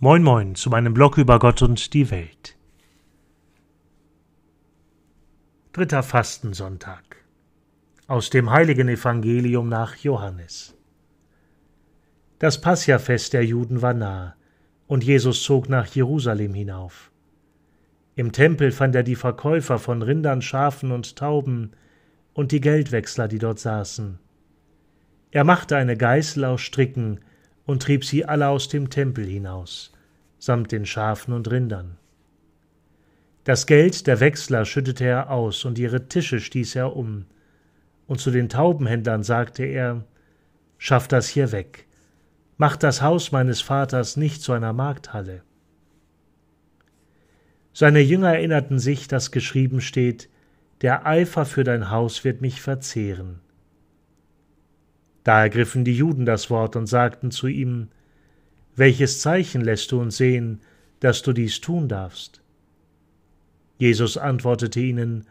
Moin Moin zu meinem Blog über Gott und die Welt. Dritter Fastensonntag aus dem heiligen Evangelium nach Johannes. Das Passiafest der Juden war nahe, und Jesus zog nach Jerusalem hinauf. Im Tempel fand er die Verkäufer von Rindern, Schafen und Tauben und die Geldwechsler, die dort saßen. Er machte eine Geißel aus Stricken und trieb sie alle aus dem Tempel hinaus, samt den Schafen und Rindern. Das Geld der Wechsler schüttete er aus, und ihre Tische stieß er um, und zu den Taubenhändlern sagte er Schafft das hier weg, macht das Haus meines Vaters nicht zu einer Markthalle. Seine Jünger erinnerten sich, dass geschrieben steht, der Eifer für dein Haus wird mich verzehren. Da ergriffen die Juden das Wort und sagten zu ihm, Welches Zeichen lässt du uns sehen, dass du dies tun darfst? Jesus antwortete ihnen,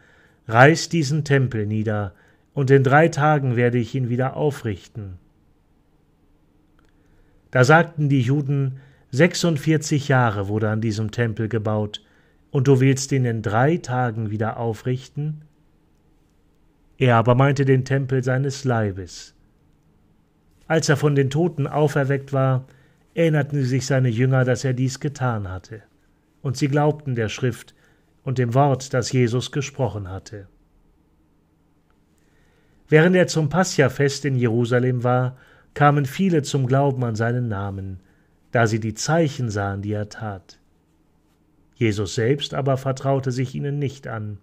Reiß diesen Tempel nieder, und in drei Tagen werde ich ihn wieder aufrichten. Da sagten die Juden, 46 Jahre wurde an diesem Tempel gebaut, und du willst ihn in drei Tagen wieder aufrichten? Er aber meinte den Tempel seines Leibes. Als er von den Toten auferweckt war, erinnerten sich seine Jünger, dass er dies getan hatte. Und sie glaubten der Schrift und dem Wort, das Jesus gesprochen hatte. Während er zum Passiafest in Jerusalem war, kamen viele zum Glauben an seinen Namen, da sie die Zeichen sahen, die er tat. Jesus selbst aber vertraute sich ihnen nicht an,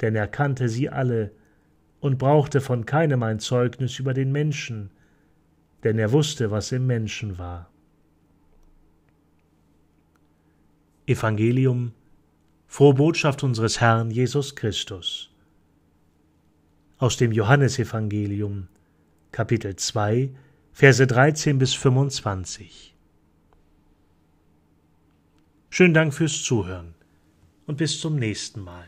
denn er kannte sie alle und brauchte von keinem ein Zeugnis über den Menschen, denn er wusste, was im Menschen war. Evangelium Frohe Botschaft unseres Herrn Jesus Christus. Aus dem Johannesevangelium, Kapitel 2, Verse 13 bis 25. Schönen Dank fürs Zuhören und bis zum nächsten Mal.